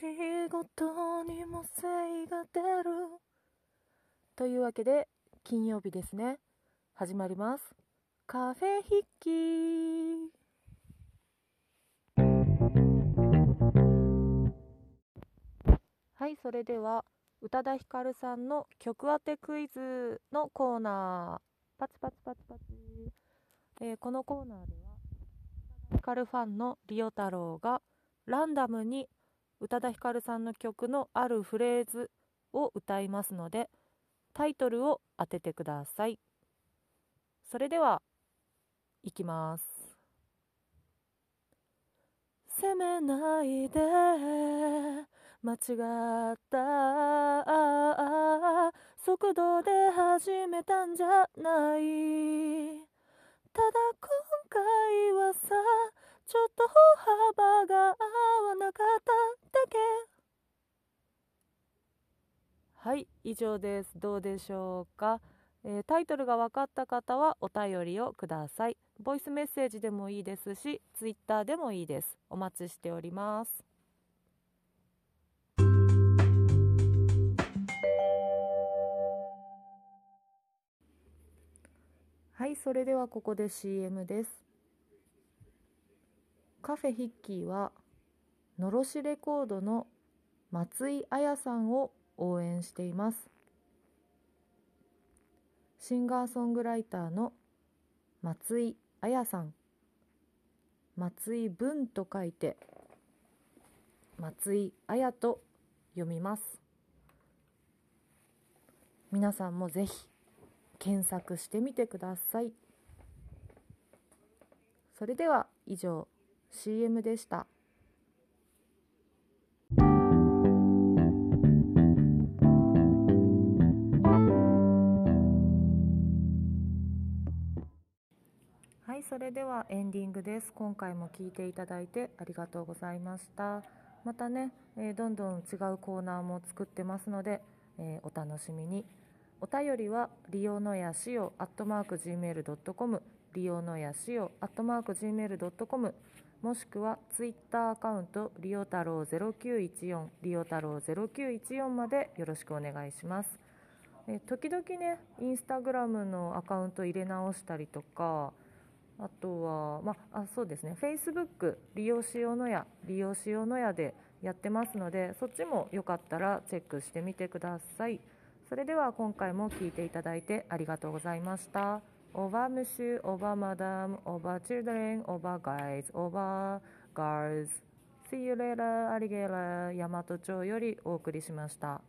仕事にも精が出る。というわけで金曜日ですね。始まります。カフェ筆記はいそれでは宇多田ヒカルさんの曲当てクイズのコーナー。パチパチパチパチ、えーこのコーナーではヒカルファンのリオ太郎がランダムに宇多田ヒカルさんの曲のあるフレーズを歌いますのでタイトルを当ててください。それではいきます。責めないで間違った速度で始めたんじゃない。ただ今回はさちょっと歩幅が合わなかっただけはい以上です。どうでしょうか、えータイトルが分かった方はお便りをください。ボイスメッセージでもいいですしツイッターでもいいです。お待ちしております。はいそれではここで CM です。カフェヒッキーはのろしレコードの松井彩さんを応援しています。シンガーソングライターの松井彩さん。松井文と書いて松井彩と読みます。皆さんもぜひ検索してみてください。それでは以上 CM でした。それではエンディングです。今回も聞いていただいてありがとうございました。またね、えーどんどん違うコーナーも作ってますので、えーお楽しみに。お便りは利用のやしお Gmail.com 利用のやしお Gmail.com もしくはツイッターアカウントリオ太郎0914リオ太郎0914までよろしくお願いします。え時々ねインスタグラムのアカウント入れ直したりとかあとは、まあ、そうですね、Facebook 利用しようのや、利用しようのやでやってますので、そっちもよかったらチェックしてみてください。それでは今回も聞いていただいてありがとうございました。 Au revoir monsieur、au revoir madame、au revoir children、au revoir guys、au revoir girls。See you later, alligator、大和町よりお送りしました。